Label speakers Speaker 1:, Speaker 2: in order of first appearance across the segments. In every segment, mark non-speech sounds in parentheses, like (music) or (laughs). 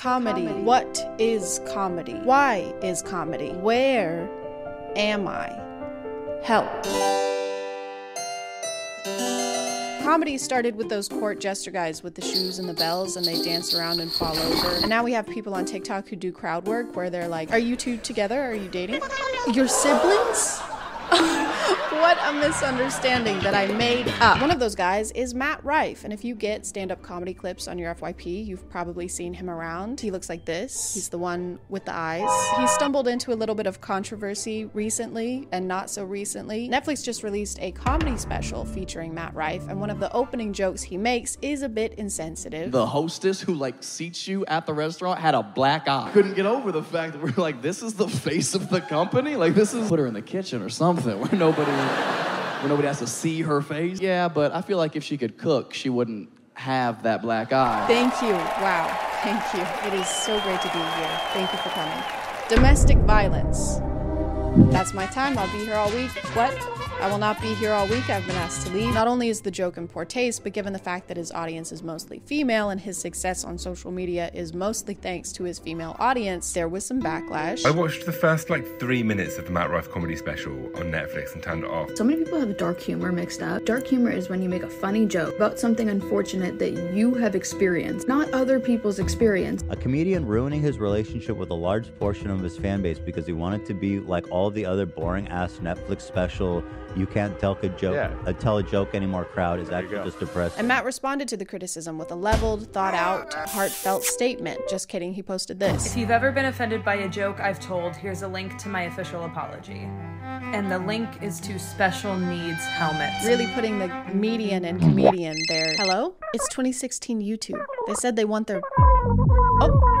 Speaker 1: Comedy. What is comedy? Why is comedy? Where am I? Help. Comedy started with those court jester guys with the shoes and the bells, and they dance around and fall over. And now we have people on TikTok who do crowd work where they're like, Are you two together? Are you dating? Your siblings? (laughs) what a misunderstanding that I made up. One of those guys is Matt Rife, and if you get stand up comedy clips on your FYP, you've probably seen him around. He looks like this. He's the one with the eyes. He stumbled into a little bit of controversy recently, and not so recently. Netflix just released a comedy special featuring Matt Rife, and one of the opening jokes he makes is a bit insensitive.
Speaker 2: The hostess who like seats you at the restaurant had a black eye. Couldn't get over the fact that we're like, this is the face of the company. Like this is put her in the kitchen or something where nobody (laughs) where nobody has to see her face. Yeah, but I feel like if she could cook, she wouldn't have that black eye.
Speaker 1: Thank you. Wow. Thank you. It is so great to be here. Thank you for coming. Domestic violence. That's my time. I'll be here all week. What? I will not be here all week. I've been asked to leave. Not only is the joke in poor taste, but given the fact that his audience is mostly female and his success on social media is mostly thanks to his female audience, there was some backlash.
Speaker 3: I watched the first like three minutes of the Matt Rife comedy special on Netflix and turned it off.
Speaker 4: So many people have dark humor mixed up. Dark humor is when you make a funny joke about something unfortunate that you have experienced, not other people's experience.
Speaker 5: A comedian ruining his relationship with a large portion of his fan base because he wanted to be like all the other boring ass Netflix special you can't tell a joke
Speaker 6: Yeah.
Speaker 5: uh, tell a joke anymore crowd is
Speaker 6: you
Speaker 5: actually just depressing.
Speaker 1: And Matt responded to the criticism with a leveled, thought out, heartfelt statement. Just kidding, he posted this.
Speaker 7: If you've ever been offended by a joke I've told, here's a link to my official apology. And the link is to special needs helmets.
Speaker 1: Really putting the median and comedian there. Hello? It's 2016 YouTube. They said they want their. Oh.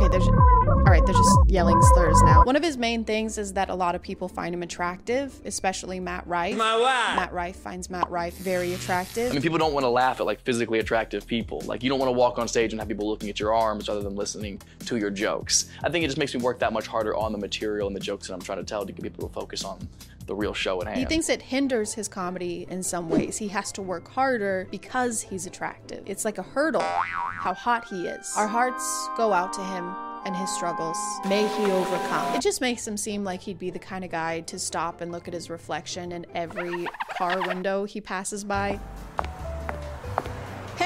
Speaker 1: Okay, there's. All right, they're just yelling slurs now. One of his main things is that a lot of people find him attractive, especially Matt Rife. Matt Rife finds Matt Rife very attractive.
Speaker 2: I mean, people don't want to laugh at like physically attractive people. Like, you don't want to walk on stage and have people looking at your arms rather than listening to your jokes. I think it just makes me work that much harder on the material and the jokes that I'm trying to tell to get people to focus on the real show at hand.
Speaker 1: He thinks it hinders his comedy in some ways. He has to work harder because he's attractive. It's like a hurdle, how hot he is. Our hearts go out to him and his struggles. May he overcome. It just makes him seem like he'd be the kind of guy to stop and look at his reflection in every car window he passes by.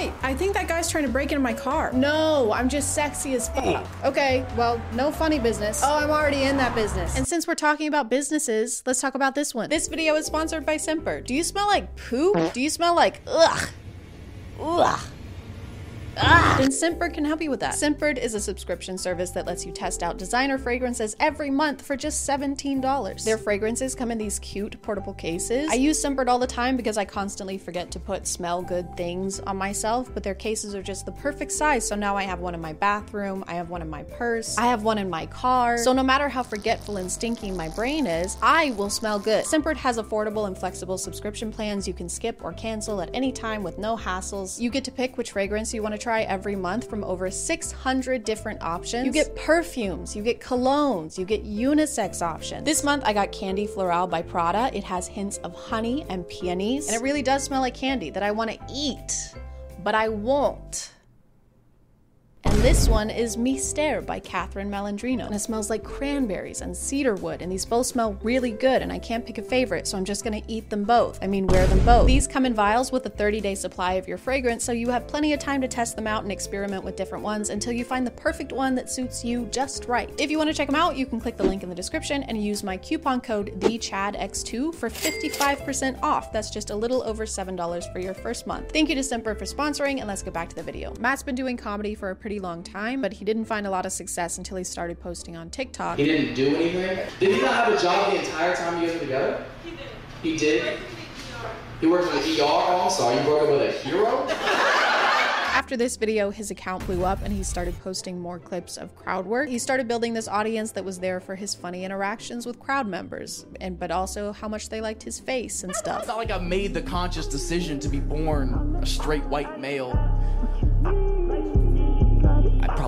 Speaker 8: Hey, I think that guy's trying to break into my car.
Speaker 1: No, I'm just sexy as fuck. Okay, well, no funny business. Oh, I'm already in that business. And since we're talking about businesses, let's talk about this one. This video is sponsored by Scentbird. Do you smell like poop? Do you smell like ugh? Ugh. Ah, then Scentbird can help you with that. Scentbird is a subscription service that lets you test out designer fragrances every month for just $17. Their fragrances come in these cute portable cases. I use Scentbird all the time because I constantly forget to put smell good things on myself, but their cases are just the perfect size. So now I have one in my bathroom, I have one in my purse, I have one in my car. So no matter how forgetful and stinky my brain is, I will smell good. Scentbird has affordable and flexible subscription plans you can skip or cancel at any time with no hassles. You get to pick which fragrance you want to try every month from over 600 different options. You get perfumes, you get colognes, you get unisex options. This month I got Candy Floral by Prada. It has hints of honey and peonies, and it really does smell like candy that I want to eat, but I won't. And this one is Mystère by Catherine Malandrino. And it smells like cranberries and cedarwood. And these both smell really good. And I can't pick a favorite, so I'm just gonna eat them both. I mean, wear them both. These come in vials with a 30 day supply of your fragrance, so you have plenty of time to test them out and experiment with different ones until you find the perfect one that suits you just right. If you wanna check them out, you can click the link in the description and use my coupon code TheChadX2 for 55% off. That's just a little over $7 for your first month. Thank you to Scentbird for sponsoring, and let's get back to the video. Matt's been doing comedy for a pretty long time, but he didn't find a lot of success until he started posting on TikTok.
Speaker 9: He didn't do anything? Did he not have a job the entire time you guys were together? He did. He did? He worked in the ER? Oh, I'm sorry. You broke up with a hero?
Speaker 1: After this video, his account blew up and he started posting more clips of crowd work. He started building this audience that was there for his funny interactions with crowd members, and but also how much they liked his face and stuff.
Speaker 2: It's not like I made the conscious decision to be born a straight white male.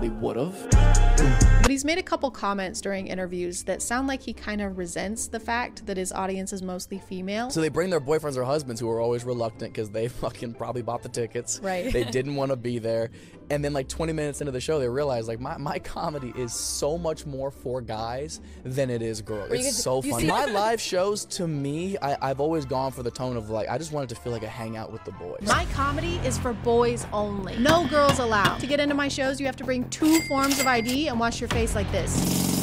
Speaker 2: Probably would have.
Speaker 1: But he's made a couple comments during interviews that sound like he kind of resents the fact that his audience is mostly female.
Speaker 10: So they bring their boyfriends or husbands who are always reluctant because they (laughs) fucking probably bought the tickets.
Speaker 1: Right.
Speaker 10: They (laughs) didn't want to be there.
Speaker 6: And then like 20 minutes into the show, they realize like my, my comedy is so much more for guys than it is girls. It's so funny. My (laughs) live shows to me, I, I've always gone for the tone of like I just wanted to feel like a hangout with the boys.
Speaker 1: My comedy is for boys only. No girls allowed. To get into my shows, you have to bring two forms of ID and wash your face like this.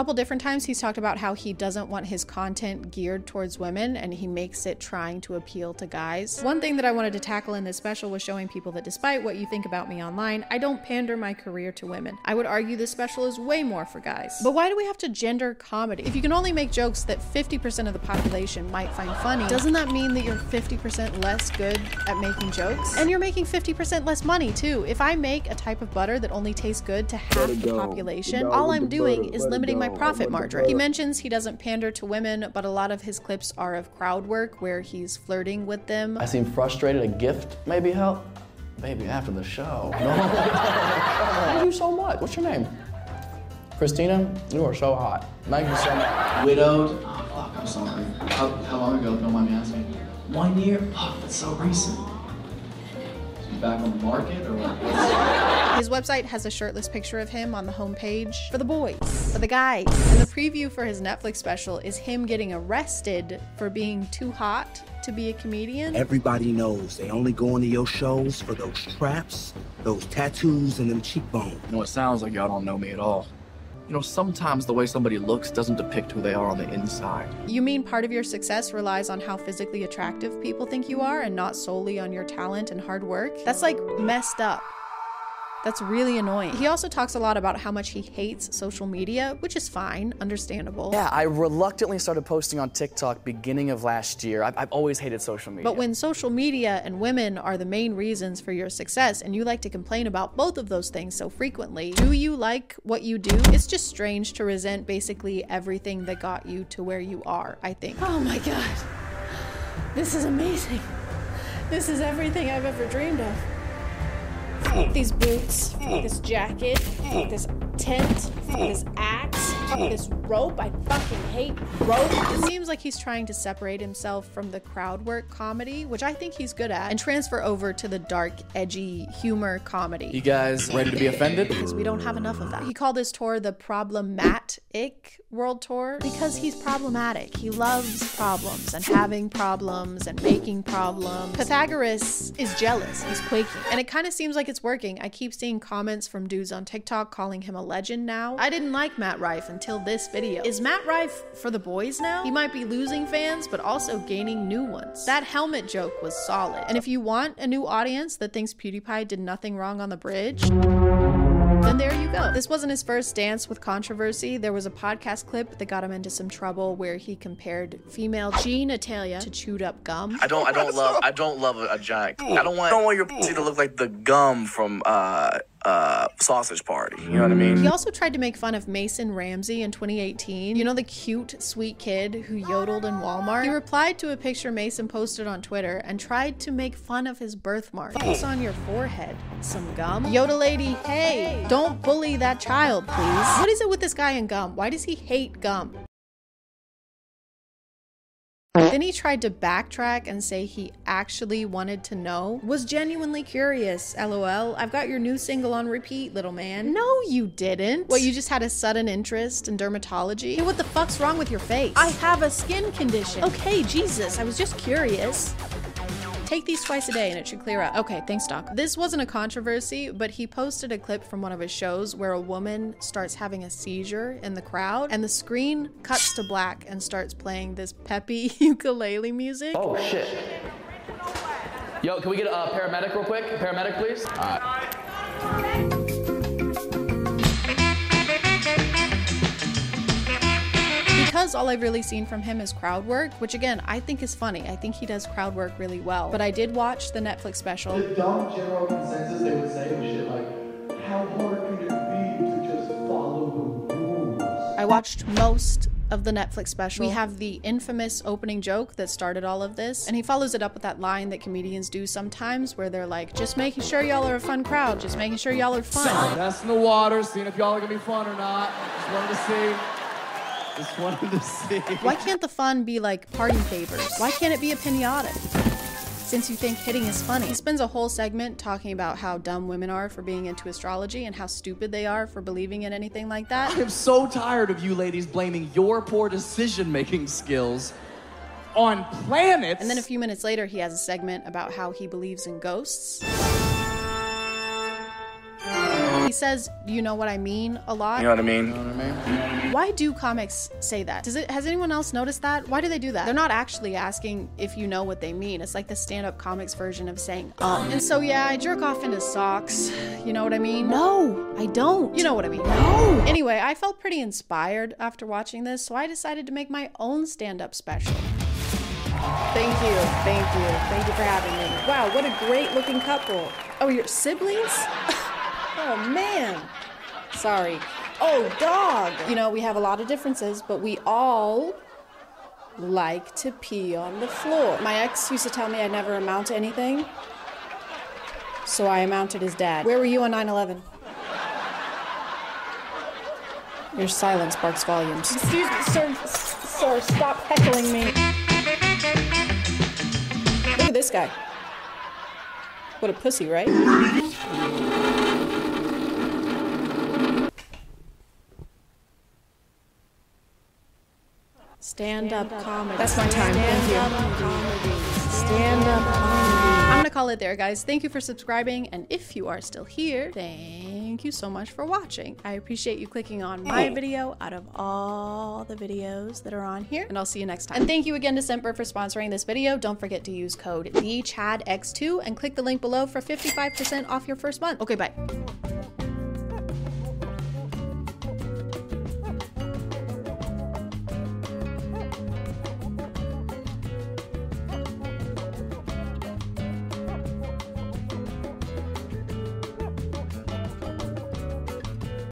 Speaker 1: A couple different times he's talked about how he doesn't want his content geared towards women and he makes it trying to appeal to guys. One thing that I wanted to tackle in this special was showing people that despite what you think about me online, I don't pander my career to women. I would argue this special is way more for guys. But why do we have to gender comedy? If you can only make jokes that 50% of the population might find funny, doesn't that mean that you're 50% less good at making jokes? And you're making 50% less money too. If I make a type of butter that only tastes good to half the population, all I'm doing is limiting my profit margin. He mentions he doesn't pander to women, but a lot of his clips are of crowd work where he's flirting with them.
Speaker 9: I seem frustrated. A gift maybe help? Maybe after the show. (laughs) No. Thank you so much. What's your name? Christina, you are so hot. Thank you so much. Widowed? Oh, fuck, I'm sorry. How, how long ago, if you don't mind me asking? One year? Oh, that's so recent. So you back on the market or what?
Speaker 1: His website has a shirtless picture of him on the homepage for the boys, for the guy And the preview for his Netflix special is him getting arrested for being too hot to be a comedian.
Speaker 11: Everybody knows they only go into your shows for those traps, those tattoos, and them cheekbones.
Speaker 9: You know, it sounds like y'all don't know me at all. You know, sometimes the way somebody looks doesn't depict who they are on the inside.
Speaker 1: You mean part of your success relies on how physically attractive people think you are and not solely on your talent and hard work? That's like messed up. That's really annoying. He also talks a lot about how much he hates social media, which is fine, understandable.
Speaker 9: Yeah, I reluctantly started posting on TikTok beginning of last year. I've, I've always hated social media.
Speaker 1: But when social media and women are the main reasons for your success and you like to complain about both of those things so frequently, do you like what you do? It's just strange to resent basically everything that got you to where you are, I think.
Speaker 8: Oh my god. This is amazing. This is everything I've ever dreamed of. These boots, this jacket, this tent, this axe, this rope. I fucking hate rope.
Speaker 1: It seems like he's trying to separate himself from the crowd work comedy, which I think he's good at, and transfer over to the dark, edgy humor comedy.
Speaker 9: You guys ready to be offended?
Speaker 1: Because we don't have enough of that. He called his tour the Problematic World Tour because he's problematic. He loves problems and having problems and making problems. Pythagoras is jealous. He's quaking. And it kind of seems like it's working. I keep seeing comments from dudes on TikTok calling him a legend now. I didn't like Matt Rife until this video. Is Matt Rife for the boys now? He might be losing fans, but also gaining new ones. That helmet joke was solid. And if you want a new audience that thinks PewDiePie did nothing wrong on the bridge, then there you go. This wasn't his first dance with controversy. There was a podcast clip that got him into some trouble where he compared female genitalia to chewed up gum.
Speaker 9: I don't. I don't (laughs) love. I don't love a, a giant. I don't want. I don't want your pussy to look like the gum from uh uh sausage party. You know what I mean?
Speaker 1: He also tried to make fun of Mason Ramsey in 2018. You know, the cute, sweet kid who yodeled in Walmart? He replied to a picture Mason posted on Twitter and tried to make fun of his birthmark. Focus on your forehead. Some gum? Yoda lady, hey, don't bully that child, please. What is it with this guy and gum? Why does he hate gum? Then he tried to backtrack and say he actually wanted to know. Was genuinely curious, lol. I've got your new single on repeat, little man. No, you didn't. What, you just had a sudden interest in dermatology? Hey, what the fuck's wrong with your face? I have a skin condition. Okay, Jesus, I was just curious. Take these twice a day and it should clear up. Okay, thanks, Doc. This wasn't a controversy, but he posted a clip from one of his shows where a woman starts having a seizure in the crowd and the screen cuts to black and starts playing this peppy (laughs) ukulele music.
Speaker 9: Oh shit. Yo, can we get a paramedic real quick? Paramedic, please.
Speaker 1: Because all I've really seen from him is crowd work, which again, I think is funny. I think he does crowd work really well. But I did watch the Netflix special.
Speaker 12: The dumb general consensus they would say was shit like, how hard can it be to just follow the rules?
Speaker 1: I watched most of the Netflix special. We have the infamous opening joke that started all of this, and he follows it up with that line that comedians do sometimes where they're like, just making sure y'all are a fun crowd, just making sure y'all are fun.
Speaker 2: Testing the water, seeing if y'all are gonna be fun or not. Just wanted to see. Just wanted to see.
Speaker 1: Why can't the fun be like party favors? Why can't it be a pinata? since you think hitting is funny. He spends a whole segment talking about how dumb women are for being into astrology and how stupid they are for believing in anything like that.
Speaker 2: I'm so tired of you ladies blaming your poor decision making skills on planets.
Speaker 1: And then a few minutes later, he has a segment about how he believes in ghosts. He says, you know what I mean?" a lot.
Speaker 9: You know what I mean? You know what I mean?
Speaker 1: Why do comics say that? Does it has anyone else noticed that? Why do they do that? They're not actually asking if you know what they mean. It's like the stand-up comics version of saying um. And so yeah, I jerk off into socks. You know what I mean? No, I don't. You know what I mean? No. Anyway, I felt pretty inspired after watching this, so I decided to make my own stand-up special. Thank you, thank you, thank you for having me. Wow, what a great looking couple. Oh, your siblings? (laughs) Oh man. Sorry. Oh, dog. You know, we have a lot of differences, but we all like to pee on the floor. My ex used to tell me I'd never amount to anything. So I amounted his dad. Where were you on 9 11? Your silence sparks volumes. Excuse me, sir. Sir, stop heckling me. Look at this guy. What a pussy, right? Stand up comedy. That's my time. Thank you. Stand up comedy. I'm gonna call it there, guys. Thank you for subscribing, and if you are still here, thank you so much for watching. I appreciate you clicking on my video out of all the videos that are on here, and I'll see you next time. And thank you again to Scentbird for sponsoring this video. Don't forget to use code THECHADX2 and click the link below for 55% off your first month. Okay, bye.